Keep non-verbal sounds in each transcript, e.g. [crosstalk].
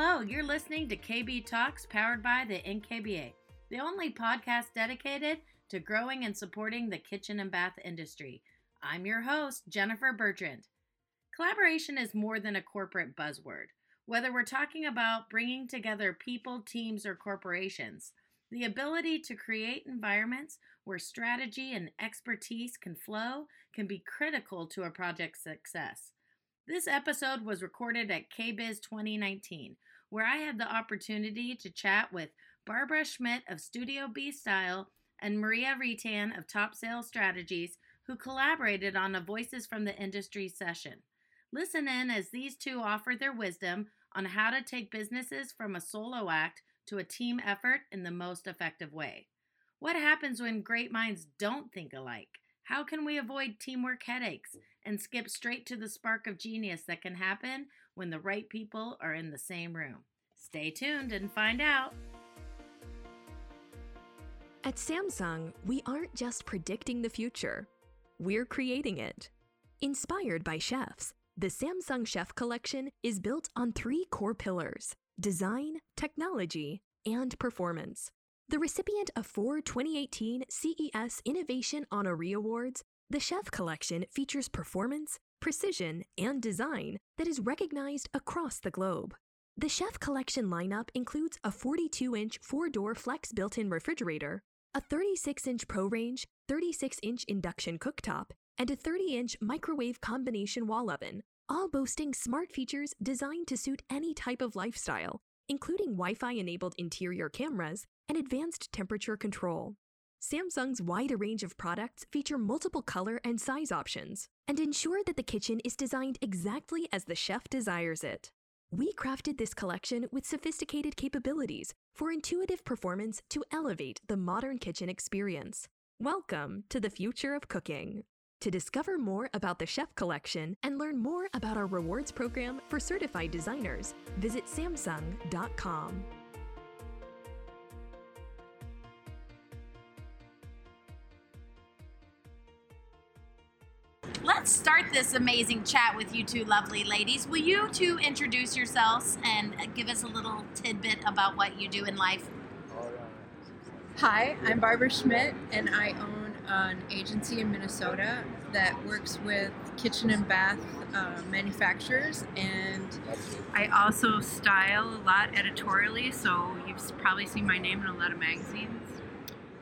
Hello, you're listening to KB Talks powered by the NKBA, the only podcast dedicated to growing and supporting the kitchen and bath industry. I'm your host, Jennifer Bertrand. Collaboration is more than a corporate buzzword. Whether we're talking about bringing together people, teams, or corporations, the ability to create environments where strategy and expertise can flow can be critical to a project's success. This episode was recorded at KBIS 2019, where I had the opportunity to chat with Barbara Schmidt of Studio B Style and Maria Retan of Top Sales Strategies, who collaborated on a Voices from the Industry session. Listen in as these two offer their wisdom on how to take businesses from a solo act to a team effort in the most effective way. What happens when great minds don't think alike? How can we avoid teamwork headaches and skip straight to the spark of genius that can happen when the right people are in the same room? Stay tuned and find out. At Samsung, we aren't just predicting the future, we're creating it. Inspired by chefs, the Samsung Chef Collection is built on three core pillars design, technology, and performance. The recipient of four 2018 CES Innovation Honoree Awards, the Chef Collection features performance, precision, and design that is recognized across the globe. The Chef Collection lineup includes a 42 inch four door flex built in refrigerator, a 36 inch Pro Range, 36 inch induction cooktop, and a 30 inch microwave combination wall oven, all boasting smart features designed to suit any type of lifestyle, including Wi Fi enabled interior cameras and advanced temperature control. Samsung's wide range of products feature multiple color and size options and ensure that the kitchen is designed exactly as the chef desires it. We crafted this collection with sophisticated capabilities for intuitive performance to elevate the modern kitchen experience. Welcome to the future of cooking. To discover more about the Chef Collection and learn more about our rewards program for certified designers, visit Samsung.com. Let's start this amazing chat with you two lovely ladies. Will you two introduce yourselves and give us a little tidbit about what you do in life? Hi, I'm Barbara Schmidt, and I own an agency in Minnesota that works with kitchen and bath uh, manufacturers. And I also style a lot editorially, so you've probably seen my name in a lot of magazines.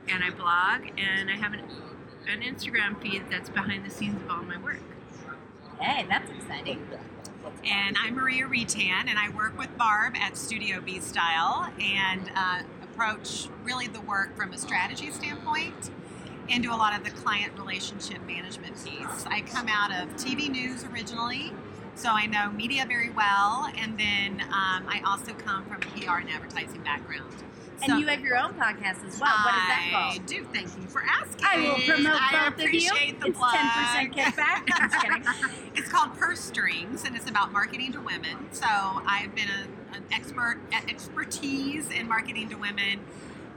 And I blog, and I have an, an Instagram feed that's behind the scenes of all my work. Hey, that's exciting. And I'm Maria Retan, and I work with Barb at Studio B Style and uh, approach really the work from a strategy standpoint and do a lot of the client relationship management piece. I come out of TV news originally, so I know media very well, and then um, I also come from a PR and advertising background. And So you have your own podcast as well. What is that called? I do. Thank you for asking. I will promote I both of you. the It's 10% kickback. I'm just kidding. [laughs] It's called Purse Strings, and it's about marketing to women. So I've been a, an expert expertise in marketing to women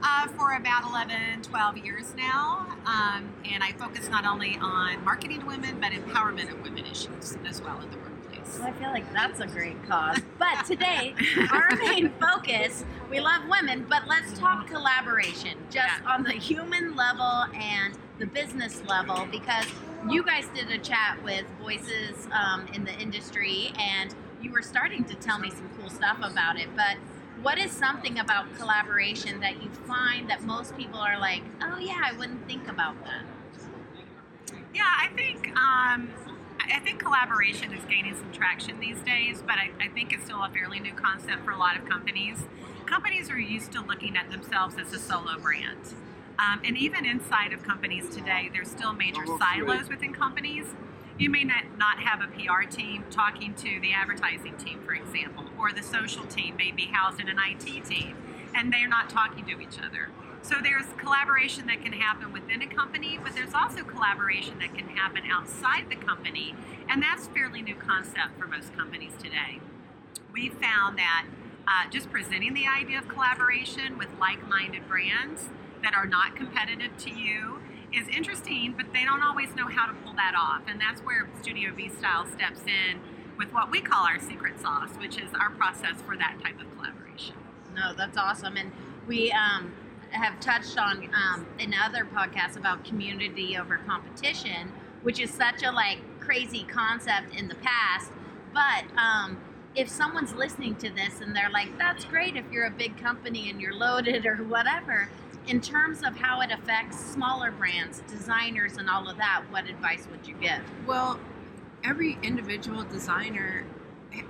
uh, for about 11, 12 years now, um, and I focus not only on marketing to women but empowerment of women issues as well in the workplace. I feel like that's a great cause. But today, our [laughs] main focus, we love women, but let's talk collaboration just on the human level and the business level because you guys did a chat with voices um, in the industry and you were starting to tell me some cool stuff about it. But what is something about collaboration that you find that most people are like, oh, yeah, I wouldn't think about that? Yeah, I think um, I think collaboration is gaining some traction these days, but I, I think it's still a fairly new concept for a lot of companies. Companies are used to looking at themselves as a solo brand. Um, and even inside of companies today, there's still major silos within companies. You may not, not have a PR team talking to the advertising team, for example, or the social team may be housed in an IT team, and they're not talking to each other. So there's collaboration that can happen within a company, but there's also collaboration that can happen outside the company, and that's a fairly new concept for most companies today. We found that uh, just presenting the idea of collaboration with like-minded brands that are not competitive to you is interesting, but they don't always know how to pull that off, and that's where Studio B Style steps in with what we call our secret sauce, which is our process for that type of collaboration. No, that's awesome. And we um, have touched on um, in other podcasts about community over competition, which is such a like crazy concept in the past. But um, if someone's listening to this and they're like, "That's great if you're a big company and you're loaded [laughs] or whatever," in terms of how it affects smaller brands, designers, and all of that, what advice would you give? Well, every individual designer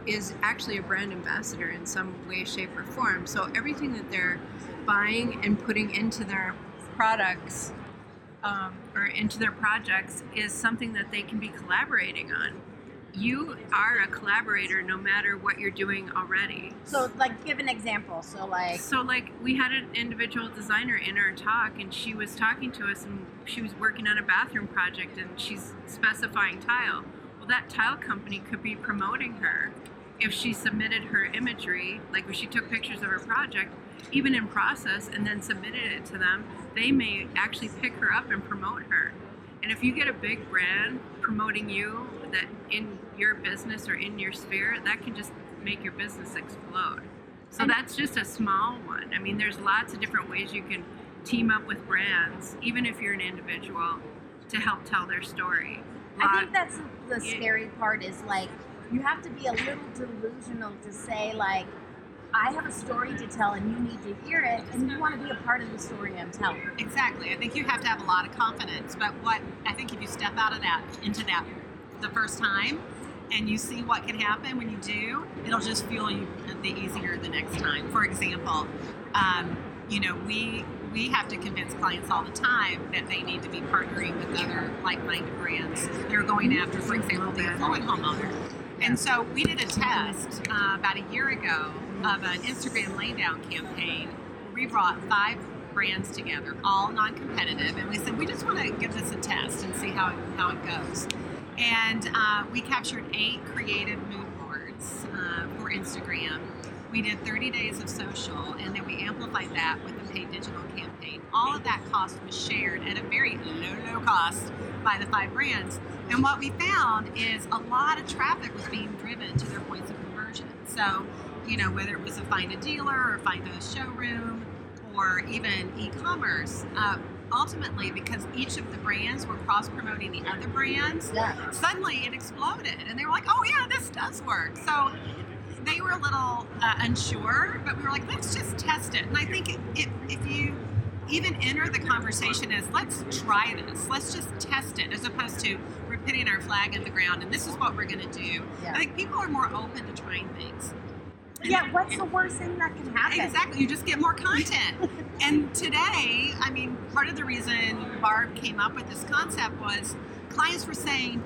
is actually a brand ambassador in some way, shape, or form. So everything that they're buying and putting into their products um, or into their projects is something that they can be collaborating on. You are a collaborator no matter what you're doing already. So, like, give an example. So, like, So, like, we had an individual designer in our talk, and she was talking to us, and she was working on a bathroom project, and she's specifying tile. That tile company could be promoting her if she submitted her imagery, like if she took pictures of her project, even in process, and then submitted it to them. They may actually pick her up and promote her. And if you get a big brand promoting you that in your business or in your sphere, that can just make your business explode. So And- that's just a small one. I mean, there's lots of different ways you can team up with brands, even if you're an individual, to help tell their story. I think that's the scary part is like you have to be a little delusional to say like I have a story to tell and you need to hear it and you want to be a part of the story I'm telling. Exactly. I think you have to have a lot of confidence. But what I think if you step out of that into that the first time and you see what can happen when you do, it'll just fuel you the easier the next time. For example, um, you know, we we have to convince clients all the time that they need to be partnering with other like-minded brands. They're going after, for example, the affluent homeowner. And so we did a test uh, about a year ago of an Instagram laydown campaign. We brought five brands together, all non-competitive, and we said we just want to give this a test and see how how it goes. And uh, we captured eight creative mood boards uh, for. We did 30 days of social, and then we amplified that with a paid digital campaign. All of that cost was shared at a very low, low cost by the five brands. And what we found is a lot of traffic was being driven to their points of conversion. So, you know, whether it was a find a dealer or find a showroom or even e-commerce, uh, ultimately because each of the brands were cross-promoting the other brands, Yeah. suddenly it exploded, and they were like, "Oh yeah, this does work." So they were a little uh, unsure, but we were like, "Let's just test it." And I think if, if you even enter the conversation as let's try this let's just test it as opposed to we're putting our flag in the ground and this is what we're going to do Yeah. i think people are more open to trying things And- Yeah, what's the worst thing that can happen? Exactly. You just get more content. [laughs] and today, I mean, part of the reason Barb came up with this concept was clients were saying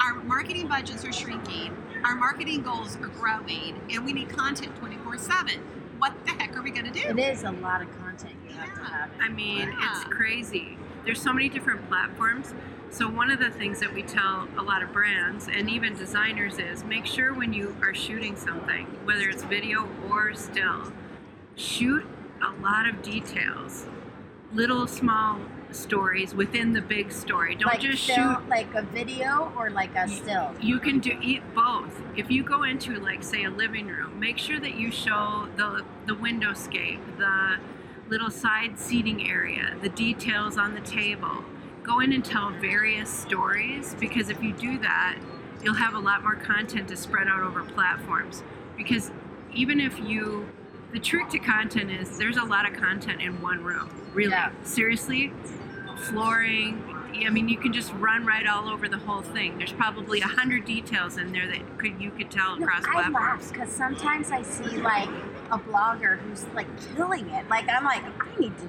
our marketing budgets are shrinking, our marketing goals are growing, and we need content 24 7. What the heck are we going to do? It is a lot of content you have to have. I mean, it's crazy. There's so many different platforms. So one of the things that we tell a lot of brands and even designers is make sure when you are shooting something, whether it's video or still, shoot a lot of details, little small stories within the big story. Don't like just still, shoot like a video or like a still. you can do eat both. If you go into like say a living room, make sure that you show the the windowscape, the little side seating area, the details on the table. Go in and tell various stories because if you do that, you'll have a lot more content to spread out over platforms. Because even if you the trick to content is there's a lot of content in one room. Really. Yeah. Seriously, flooring. I mean, you can just run right all over the whole thing. There's probably a hundred details in there that could you could tell No, across I laugh because sometimes I see like a blogger who's like killing it. Like I'm like, I need to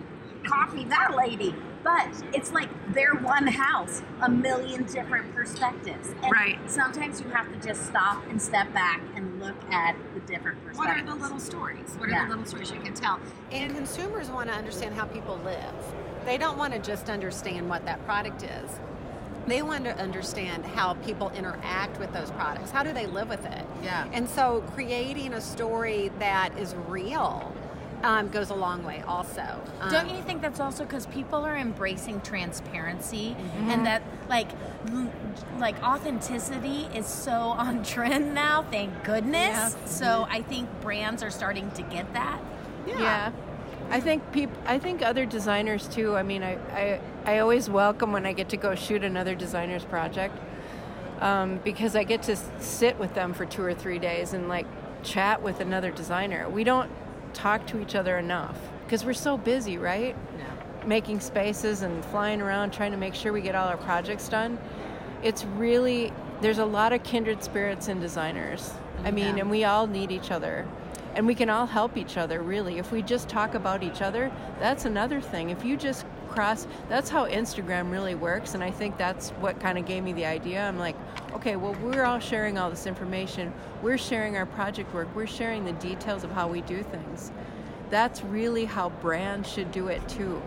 copy that lady. But it's like their one house, a million different perspectives. And Right. Sometimes you have to just stop and step back and look at the different perspectives. What are the little stories? What are Yeah. the little stories you can tell? And consumers want to understand how people live. They don't want to just understand what that product is. They want to understand how people interact with those products. How do they live with it? Yeah. And so creating a story that is real um, goes a long way also. Um, Don't you think that's also because people are embracing transparency Mm-hmm. and that like l- like authenticity is so [laughs] on trend now? Thank goodness. Yeah. So I think brands are starting to get that. Yeah. I think peop- I think other designers too. I mean, I, I, I always welcome when I get to go shoot another designer's project um, because I get to sit with them for two or three days and like chat with another designer. We don't talk to each other enough because we're so busy, right? Making spaces and flying around trying to make sure we get all our projects done. It's really there's a lot of kindred spirits in designers. I mm-hmm. mean, Yeah. and we all need each other. And we can all help each other, really. If we just talk about each other, that's another thing. If you just cross, that's how Instagram really works. And I think that's what kind of gave me the idea. I'm like, okay, well, we're all sharing all this information. We're sharing our project work. We're sharing the details of how we do things. That's really how brands should do it too.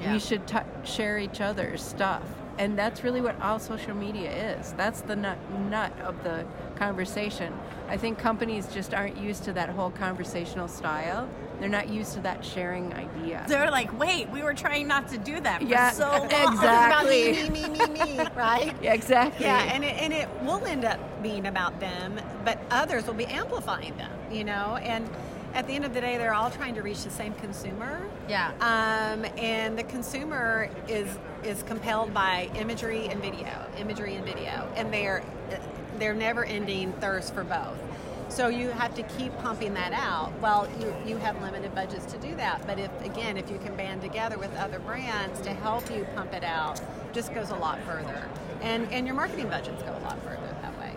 Yeah. We should t- share each other's stuff. And that's really what all social media is. That's the nut, nut of the conversation. I think companies just aren't used to that whole conversational style. They're not used to that sharing idea. They're like, wait, we were trying not to do that for Yeah, so long. [laughs] exactly. [laughs] Me, me, me, me, me, right? Yeah, [laughs] exactly. Yeah, and it, and it will end up being about them, but others will be amplifying them, you know? And at the end of the day, they're all trying to reach the same consumer. Yeah. Um, and the consumer is is compelled by imagery and video, imagery and video, and they're they're never ending thirst for both. So you have to keep pumping that out. Well, you, you have limited budgets to do that, but if again, if you can band together with other brands to help you pump it out, just goes a lot further. And and your marketing budgets go a lot further.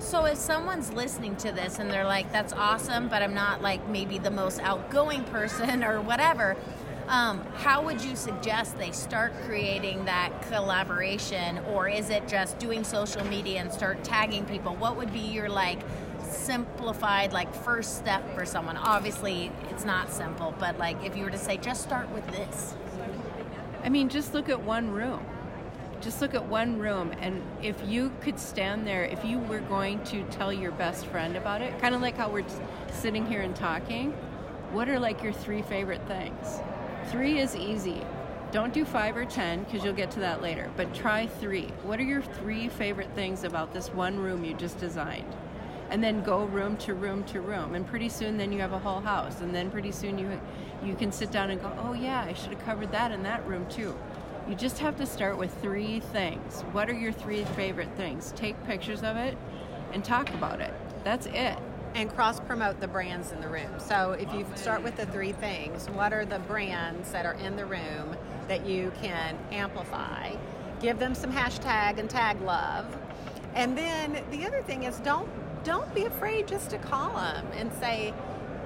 So if someone's listening to this and they're like, "That's awesome," but I'm not like maybe the most outgoing person [laughs] or whatever, um, how would you suggest they start creating that collaboration, or is it just doing social media and start tagging people? What would be your like simplified like first step for someone? Obviously, it's not simple, but like if you were to say, just start with this. I mean, just look at one room. Just look at one room, and if you could stand there, if you were going to tell your best friend about it, kind of like how we're s- sitting here and talking, what are like your three favorite things? Three is easy. Don't do five or ten because you'll get to that later, but try three. What are your three favorite things about this one room you just designed? and then go room to room to room and pretty soon then you have a whole house and then pretty soon you you can sit down and go oh yeah i should have covered that in that room too you just have to start with three things what are your three favorite things take pictures of it and talk about it that's it and cross promote the brands in the room. So if you start with the three things, what are the brands that are in the room that you can amplify? Give them some hashtag and tag love. And then the other thing is don't don't be afraid just to call them and say,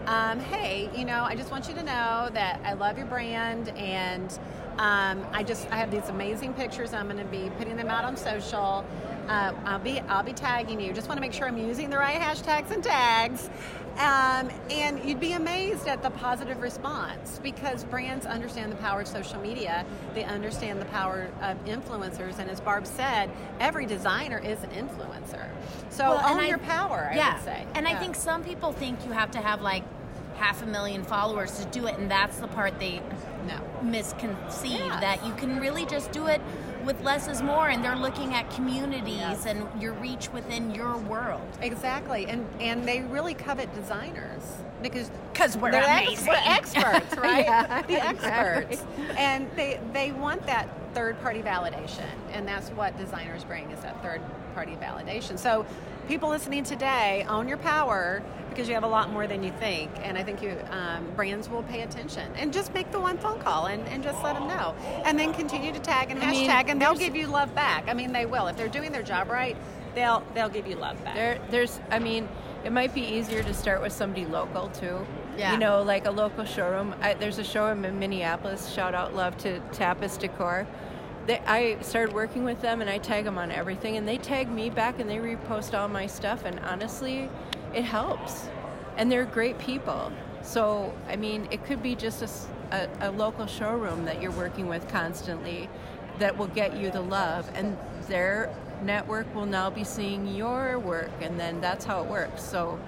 um, hey, you know, I just want you to know that I love your brand and um, I just I have these amazing pictures. I'm going to be putting them out on social. Uh, I'll be I'll be tagging you. Just want to make sure I'm using the right hashtags and tags. Um, and you'd be amazed at the positive response because brands understand the power of social media. They understand the power of influencers, and as Barb said, every designer is an influencer. So Well, own I- your power. I yeah. would say. And I think some people think you have to have like half a million followers to do it, and that's the part they no. misconceive Yeah. that you can really just do it with less is more, and they're looking at communities and your reach within your world. Exactly, and and they really covet designers because we're they're ex- we're experts, [laughs] right? Yeah, [laughs] the exactly. experts, and they they want that third party validation, and that's what designers bring is that third party validation. So, people listening today, own your power because you have a lot more than you think, and I think you um, brands will pay attention and just make the one phone call and, and just let them know, and then continue to tag and I mean, hashtag, and they'll give you love back. I mean, they will if they're doing their job right. They'll they'll give you love back. There, there's, I mean, it might be easier to start with somebody local too. Yeah. You know, like a local showroom. I, there's a showroom in Minneapolis. Shout out, love to Tapas Decor. They, I started working with them, and I tag them on everything, and they tag me back, and they repost all my stuff. And honestly, it helps. And they're great people. So, I mean, it could be just a local showroom that you're working with constantly that will get you the love, and their network will now be seeing your work, and then that's how it works. So,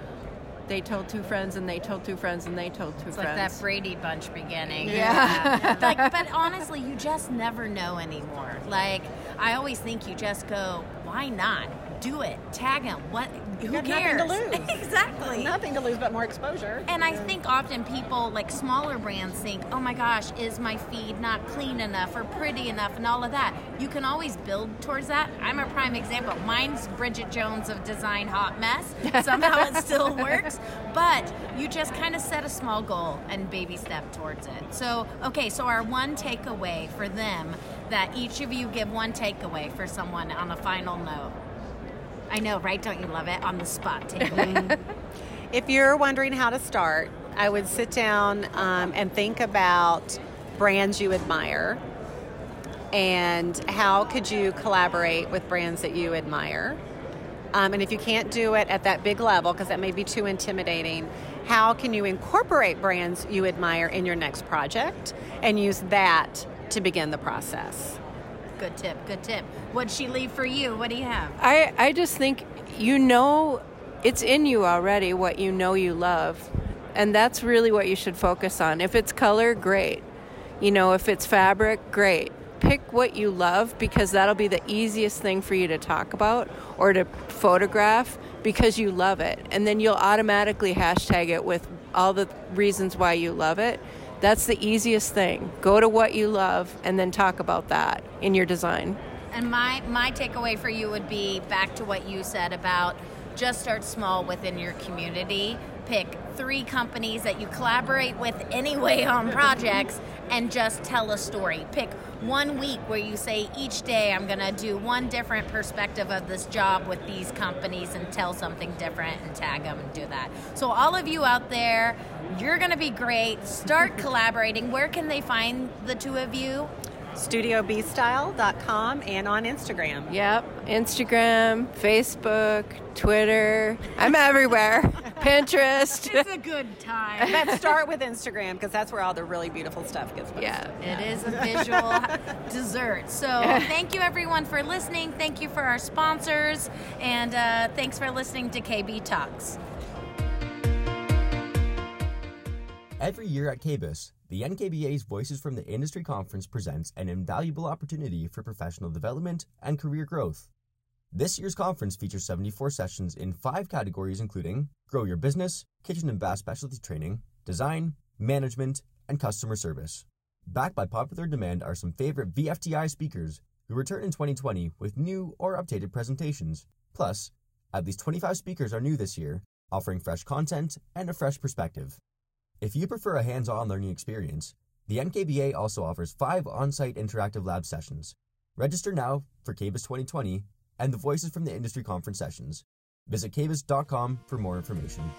they told two friends and they told two friends and they told two It's friends. like that Brady Bunch beginning. Yeah. like, [laughs] but honestly, you just never know anymore. Like, I always think you just go, why not? Do it. Tag him. What? Who cares? nothing to lose. [laughs] exactly. Nothing to lose but more exposure. And I think often people, like smaller brands, think, oh my gosh, is my feed not clean enough or pretty enough and all of that. You can always build towards that. I'm a prime example. Mine's Bridget Jones of Design Hot Mess. Somehow it still [laughs] works. But you just kind of set a small goal and baby step towards it. So, okay, so our one takeaway for them that each of you give one takeaway for someone on a final note. I know, right? Don't you love it? On the spot takeaway. [laughs] If you're wondering how to start, I would sit down um, and think about brands you admire and how could you collaborate with brands that you admire. Um, and if you can't do it at that big level, because that may be too intimidating, how can you incorporate brands you admire in your next project and use that to begin the process? Good tip, good tip. What'd she leave for you? What do you have? I, I just think you know it's in you already what you know you love. And that's really what you should focus on. If it's color, great. You know, if it's fabric, great. Pick what you love because that'll be the easiest thing for you to talk about or to photograph because you love it. And then you'll automatically hashtag it with all the reasons why you love it. That's the easiest thing. Go to what you love and then talk about that in your design. And my my takeaway for you would be back to what you said about just start small within your community. Pick three companies that you collaborate with anyway on [laughs] projects and just tell a story. Pick one week where you say each day I'm going to do one different perspective of this job with these companies and tell something different and tag them and do that. So all of you out there, you're going to be great. Start [laughs] collaborating. Where can they find the two of you? StudioBstyle.com and on Instagram. Yep. Instagram, Facebook, Twitter. I'm everywhere. [laughs] Pinterest. It's a good time. Let's start with Instagram because that's where all the really beautiful stuff gets posted. Yeah. It is a visual [laughs] dessert. So, [laughs] thank you everyone for listening. Thank you for our sponsors. And uh, thanks for listening to KB Talks. Every year at KBIS, the NKBA's Voices from the Industry Conference presents an invaluable opportunity for professional development and career growth. This year's conference features 74 sessions in five categories, including Grow Your Business, Kitchen and Bath Specialty Training, Design, Management, and Customer Service. Backed by popular demand are some favorite VFTI speakers who return in 2020 with new or updated presentations. Plus, at least 25 speakers are new this year, offering fresh content and a fresh perspective. If you prefer a hands on learning experience, the NKBA also offers five on site interactive lab sessions. Register now for KBIS 2020 and the Voices from the Industry Conference sessions. Visit KBIS.com for more information.